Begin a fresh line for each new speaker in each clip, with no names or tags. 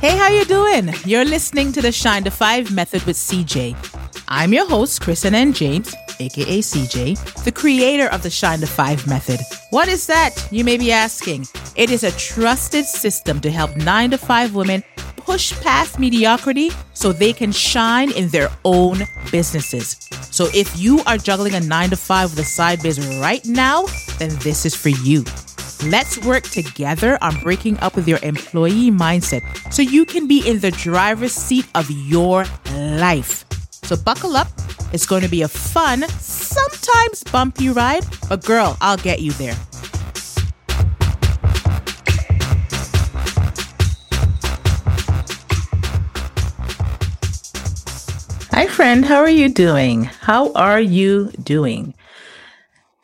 Hey, how you doing? You're listening to the Shine to 5 method with CJ. I'm your host, Christen N. James, aka CJ, the creator of the Shine to 5 method. What is that? You may be asking. It is a trusted system to help 9 to 5 women push past mediocrity so they can shine in their own businesses. So if you are juggling a 9 to 5 with a side biz right now, then this is for you. Let's work together on breaking up with your employee mindset so you can be in the driver's seat of your life. So buckle up. It's going to be a fun, sometimes bumpy ride, but girl, I'll get you there. Hi, friend. How are you doing? How are you doing?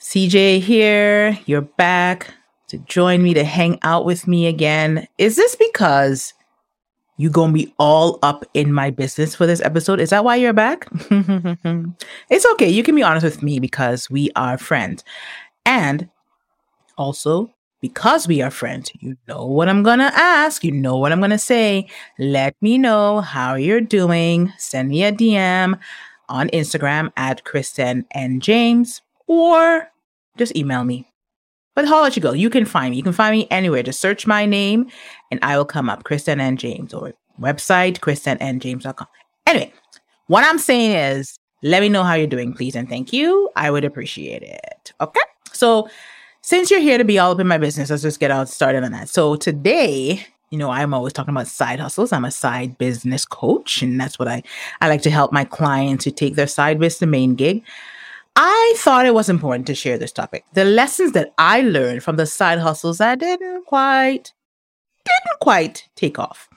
CJ here. You're back to join me to hang out with me again. Is this because you gonna be all up in my business for this episode? Is that why you're back? it's okay. You can be honest with me because we are friends. And also, because we are friends, you know what I'm gonna ask, you know what I'm gonna say. Let me know how you're doing. Send me a DM on Instagram at Christen and James, or just email me. But I'll let you go. You can find me. You can find me anywhere. Just search my name and I will come up. Christen and James or website, christennjames.com. Anyway, what I'm saying is let me know how you're doing, please. And thank you. I would appreciate it. Okay. So since you're here to be all up in my business, let's just get out started on that. So today, you know, I'm always talking about side hustles. I'm a side business coach, and that's what I, I like to help my clients to take their side business to main gig. I thought it was important to share this topic. The lessons that I learned from the side hustles that didn't quite, didn't quite take off.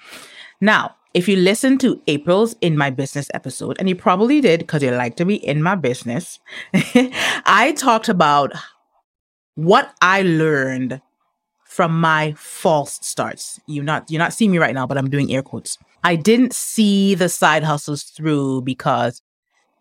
Now, if you listen to April's In My Business episode, and you probably did because you like to be in my business, I talked about what I learned from my false starts. You're not you're not seeing me right now, but I'm doing air quotes. I didn't see the side hustles through because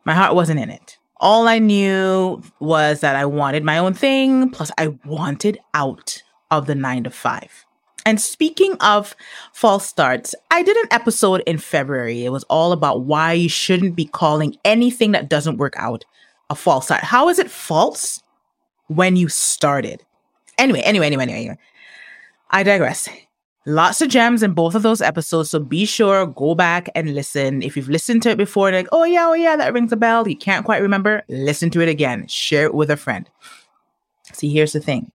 my heart wasn't in it. All I knew was that I wanted my own thing, plus I wanted out of the nine to five. And speaking of false starts, I did an episode in February. It was all about why you shouldn't be calling anything that doesn't work out a false start. How is it false when you started? Anyway, anyway, anyway, anyway, anyway. I digress. Lots of gems in both of those episodes. So be sure, go back and listen. If you've listened to it before, like, oh yeah, oh yeah, that rings a bell. You can't quite remember. Listen to it again. Share it with a friend. See, here's the thing.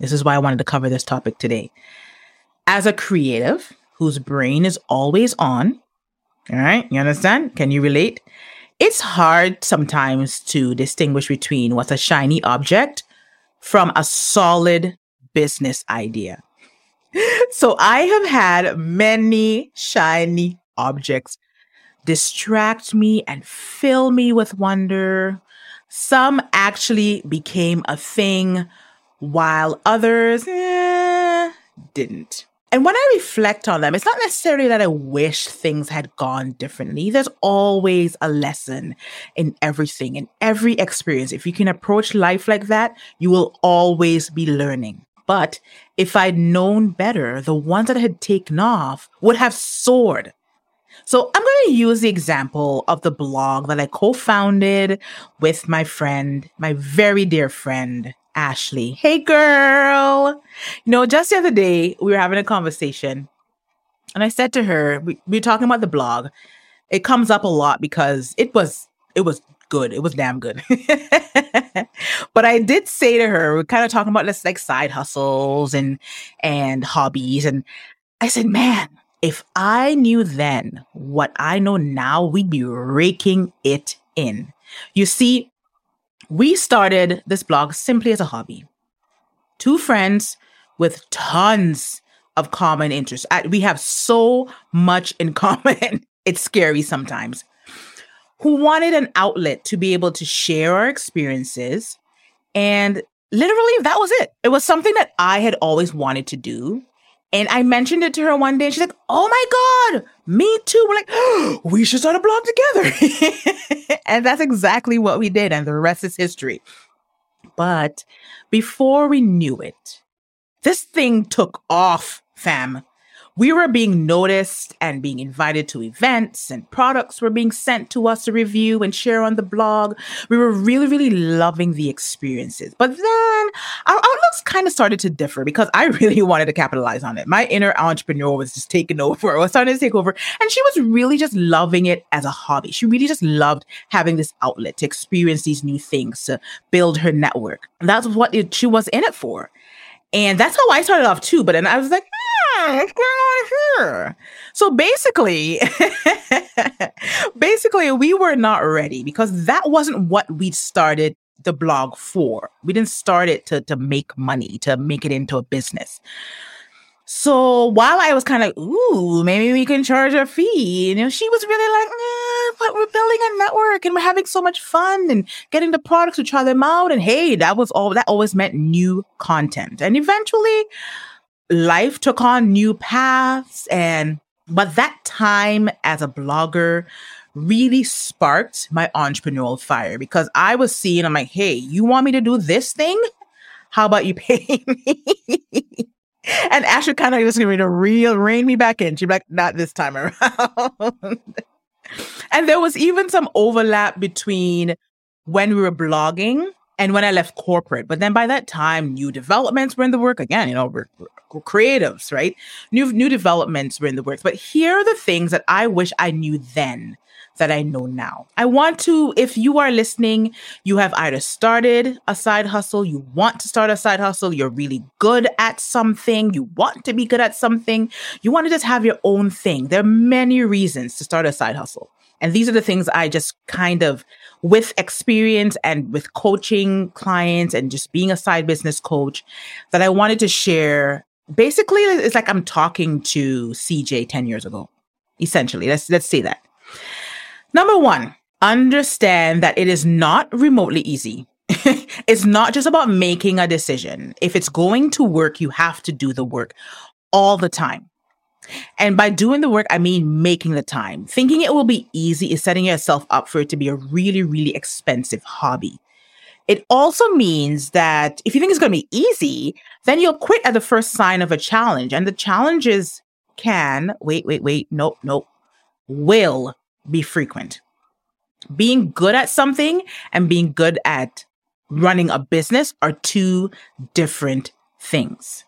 This is why I wanted to cover this topic today. As a creative whose brain is always on, all right, you understand? Can you relate? It's hard sometimes to distinguish between what's a shiny object from a solid business idea so I have had many shiny objects distract me and fill me with wonder. Some actually became a thing while others eh, didn't. And when I reflect on them, it's not necessarily that I wish things had gone differently. There's always a lesson in everything, in every experience. If you can approach life like that, you will always be learning. But if I'd known better, the ones that had taken off would have soared. So I'm going to use the example of the blog that I co-founded with my friend, my very dear friend, Ashley. Hey girl. You know, just the other day we were having a conversation and I said to her, we, we were talking about the blog. It comes up a lot because it was, it was good. It was damn good. but I did say to her, we're kind of talking about this like side hustles and and hobbies. And I said, man, if I knew then what I know now, we'd be raking it in. You see, we started this blog simply as a hobby. Two friends with tons of common interests. We have so much in common. it's scary sometimes who wanted an outlet to be able to share our experiences. And literally, that was it. It was something that I had always wanted to do. And I mentioned it to her one day, and she's like, Oh my God, me too. We're like, oh, We should start a blog together. and that's exactly what we did. And the rest is history. But before we knew it, this thing took off, fam. We were being noticed and being invited to events and products were being sent to us to review and share on the blog. We were really, really loving the experiences. But then our outlooks kind of started to differ because I really wanted to capitalize on it. My inner entrepreneur was just taking over, was starting to take over. And she was really just loving it as a hobby. She really just loved having this outlet to experience these new things, to build her network. That's what it, she was in it for. And that's how I started off too. But then I was like, hmm, here? So basically, basically, we were not ready because that wasn't what we started the blog for. We didn't start it to, to make money, to make it into a business. So while I was kind of, ooh, maybe we can charge a fee, you know, she was really like, eh, but we're building a network and we're having so much fun and getting the products to try them out. And hey, that was all that always meant new content. And eventually life took on new paths. And but that time as a blogger really sparked my entrepreneurial fire because I was seeing, I'm like, hey, you want me to do this thing? How about you pay me? and Ashley kind of was going to real rein me back in. She'd like, not this time around. and there was even some overlap between when we were blogging and when I left corporate. But then by that time, new developments were in the work again. You know, we're, we're, creatives, right? New new developments were in the works. But here are the things that I wish I knew then that I know now. I want to, if you are listening, you have either started a side hustle, you want to start a side hustle, you're really good at something, you want to be good at something, you want to just have your own thing. There are many reasons to start a side hustle. And these are the things I just kind of, with experience and with coaching clients and just being a side business coach, that I wanted to share. Basically, it's like I'm talking to CJ 10 years ago. Essentially, let's let's say that. Number one, understand that it is not remotely easy. it's not just about making a decision. If it's going to work, you have to do the work all the time. And by doing the work, I mean making the time. Thinking it will be easy is setting yourself up for it to be a really, really expensive hobby. It also means that if you think it's going to be easy, then you'll quit at the first sign of a challenge. And the challenges can, wait, wait, wait, nope, nope, will be frequent. Being good at something and being good at running a business are two different things.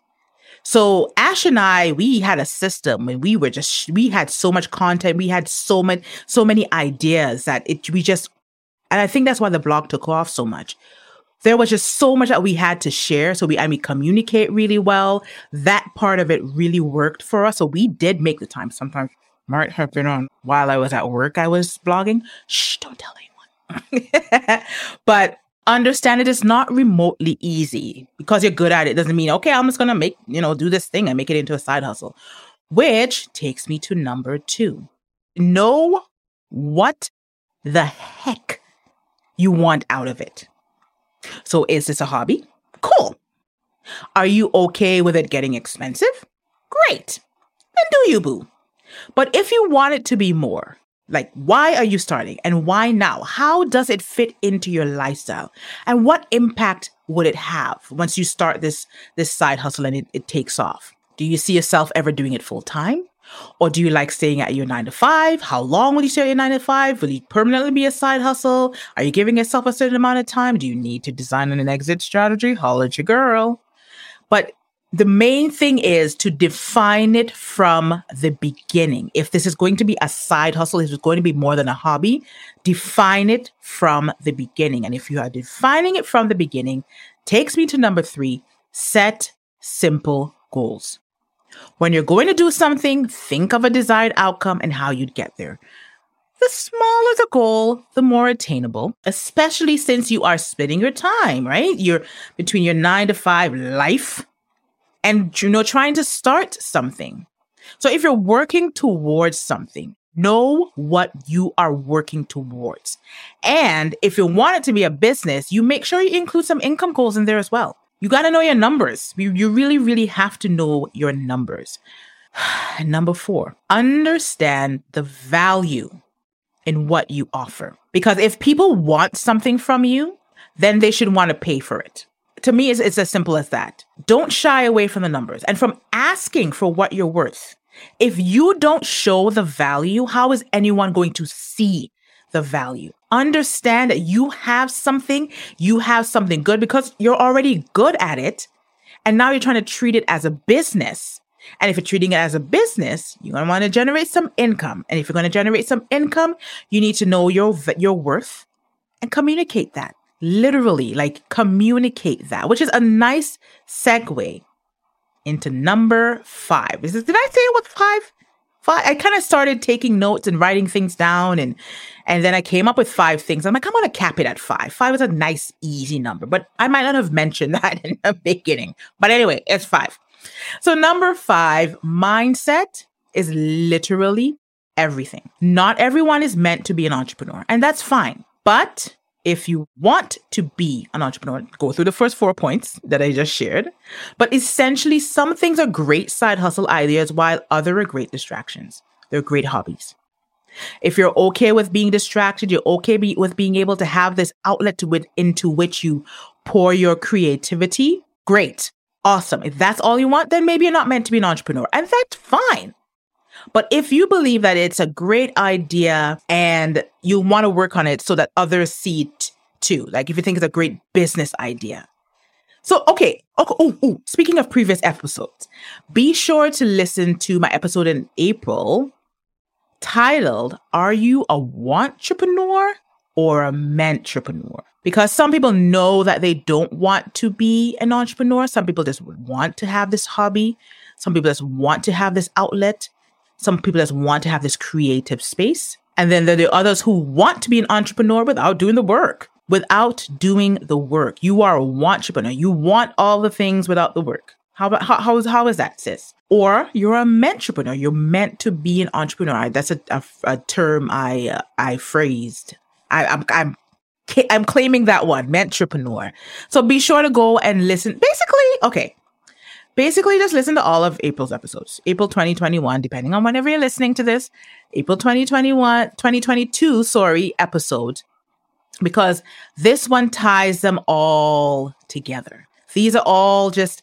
So Ash and I, we had a system and we were just we had so much content, we had so much so many ideas that it we just and I think that's why the blog took off so much. There was just so much that we had to share. So we I mean communicate really well. That part of it really worked for us. So we did make the time. Sometimes might have been on while I was at work. I was blogging. Shh, don't tell anyone. but understand it is not remotely easy. Because you're good at it doesn't mean okay i'm just gonna make you know do this thing and make it into a side hustle. Which takes me to number two. Know what the heck you want out of it. So is this a hobby? Cool. Are you okay with it getting expensive? Great. Then do you boo. But if you want it to be more, like why are you starting and why now? How does it fit into your lifestyle? And what impact would it have once you start this this side hustle and it, it takes off? Do you see yourself ever doing it full time? Or do you like staying at your nine to five? How long will you stay at your nine to five? Will you permanently be a side hustle? Are you giving yourself a certain amount of time? Do you need to design an exit strategy? Holler at your girl. But the main thing is to define it from the beginning. If this is going to be a side hustle, if it's going to be more than a hobby, define it from the beginning. And if you are defining it from the beginning, takes me to number three, set simple goals. When you're going to do something, think of a desired outcome and how you'd get there. The smaller the goal, the more attainable, especially since you are splitting your time, right? You're between your nine to five life and you know trying to start something. So if you're working towards something know what you are working towards. And if you want it to be a business you make sure you include some income goals in there as well. You got to know your numbers. You, you really really have to know your numbers. Number four understand the value in what you offer. Because if people want something from you then they should want to pay for it to me, it's, it's as simple as that. Don't shy away from the numbers and from asking for what you're worth. If you don't show the value, how is anyone going to see the value? Understand that you have something, you have something good because you're already good at it. And now you're trying to treat it as a business. And if you're treating it as a business, you're going to want to generate some income. And if you're going to generate some income, you need to know your, your worth and communicate that. Literally, like communicate that, which is a nice segue into number five. Is did I say it was five? Five. I kind of started taking notes and writing things down, and and then I came up with five things. I'm like, I'm gonna cap it at five. Five is a nice, easy number, but I might not have mentioned that in the beginning. But anyway, it's five. So number five, mindset is literally everything. Not everyone is meant to be an entrepreneur, and that's fine. But if you want to be an entrepreneur, go through the first four points that I just shared. But essentially, some things are great side hustle ideas while other are great distractions. They're great hobbies. If you're okay with being distracted, you're okay be, with being able to have this outlet to, into which you pour your creativity, great. Awesome. If that's all you want, then maybe you're not meant to be an entrepreneur. And that's fine. But if you believe that it's a great idea and you want to work on it so that others see it too, like if you think it's a great business idea. So, okay. okay oh, oh, speaking of previous episodes, be sure to listen to my episode in April titled, Are You a Wantrepreneur or a Mentrepreneur? Because some people know that they don't want to be an entrepreneur. Some people just want to have this hobby. Some people just want to have this outlet. Some people just want to have this creative space. And then there are the others who want to be an entrepreneur without doing the work, without doing the work. You are a entrepreneur. You want all the things without the work. How about how, how is how is that, sis? Or you're a mentrepreneur. You're meant to be an entrepreneur. That's a, a, a term I uh, I phrased. I, I'm I'm I'm claiming that one, mentrepreneur. So be sure to go and listen. Basically, okay, basically just listen to all of April's episodes. April 2021, depending on whenever you're listening to this, April 2021, 2022, sorry, episode. Because this one ties them all together. These are all just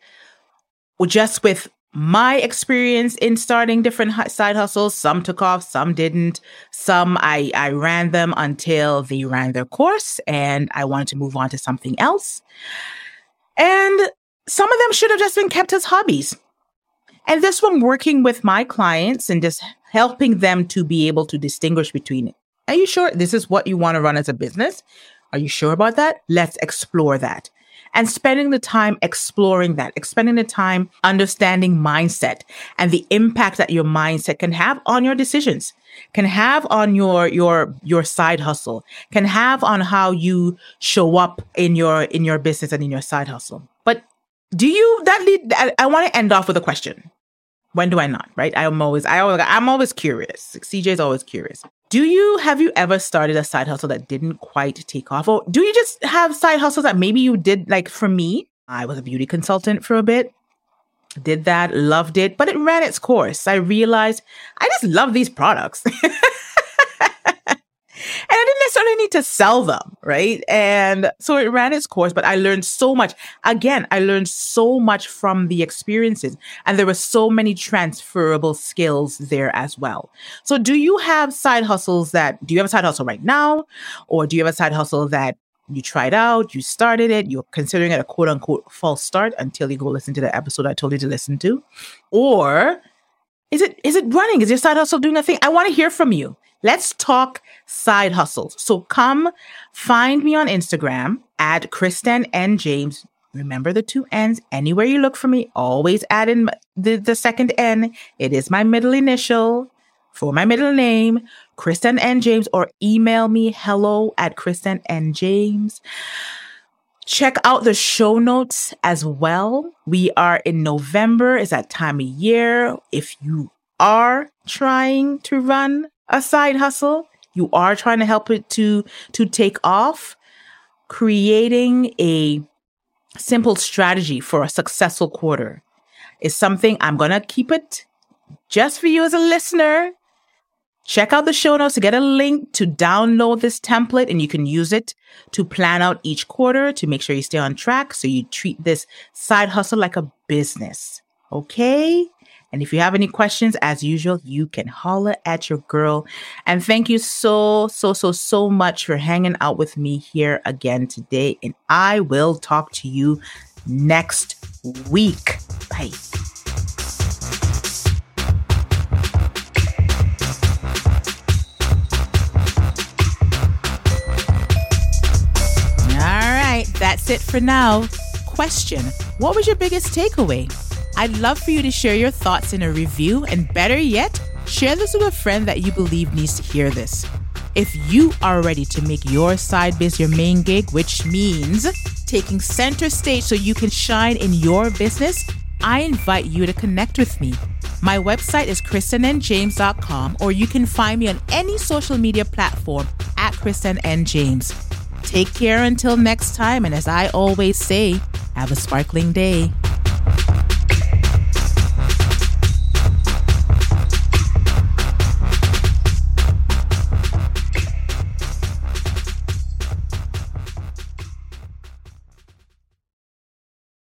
just with my experience in starting different side hustles. Some took off, some didn't. Some I, I ran them until they ran their course and I wanted to move on to something else. And some of them should have just been kept as hobbies. And this one working with my clients and just helping them to be able to distinguish between it. Are you sure this is what you want to run as a business? Are you sure about that? Let's explore that. And spending the time exploring that, spending the time understanding mindset and the impact that your mindset can have on your decisions, can have on your your your side hustle, can have on how you show up in your in your business and in your side hustle. But do you that lead I, I want to end off with a question. When do I not? Right? I'm always I always I'm always curious. CJ is always curious. Do you have you ever started a side hustle that didn't quite take off? Or do you just have side hustles that maybe you did like for me? I was a beauty consultant for a bit. Did that, loved it, but it ran its course. I realized I just love these products. And I didn't necessarily need to sell them, right? And so it ran its course, but I learned so much. Again, I learned so much from the experiences, and there were so many transferable skills there as well. So, do you have side hustles that, do you have a side hustle right now? Or do you have a side hustle that you tried out, you started it, you're considering it a quote unquote false start until you go listen to the episode I told you to listen to? Or is it is it running? Is your side hustle doing a thing? I want to hear from you. Let's talk side hustles. So come find me on Instagram at Christen and James. Remember the two N's. Anywhere you look for me, always add in the, the second N. It is my middle initial for my middle name, Christen and James, or email me hello at Christen and James. Check out the show notes as well. We are in November, is that time of year. If you are trying to run a side hustle, you are trying to help it to to take off, creating a simple strategy for a successful quarter is something I'm going to keep it just for you as a listener. Check out the show notes to get a link to download this template and you can use it to plan out each quarter to make sure you stay on track so you treat this side hustle like a business. Okay? And if you have any questions, as usual, you can holler at your girl. And thank you so, so, so, so much for hanging out with me here again today. And I will talk to you next week. Bye. All right, that's it for now. Question What was your biggest takeaway? I'd love for you to share your thoughts in a review, and better yet, share this with a friend that you believe needs to hear this. If you are ready to make your side biz your main gig, which means taking center stage so you can shine in your business, I invite you to connect with me. My website is christennjames.com, or you can find me on any social media platform at Christen and James. Take care until next time, and as I always say, have a sparkling day.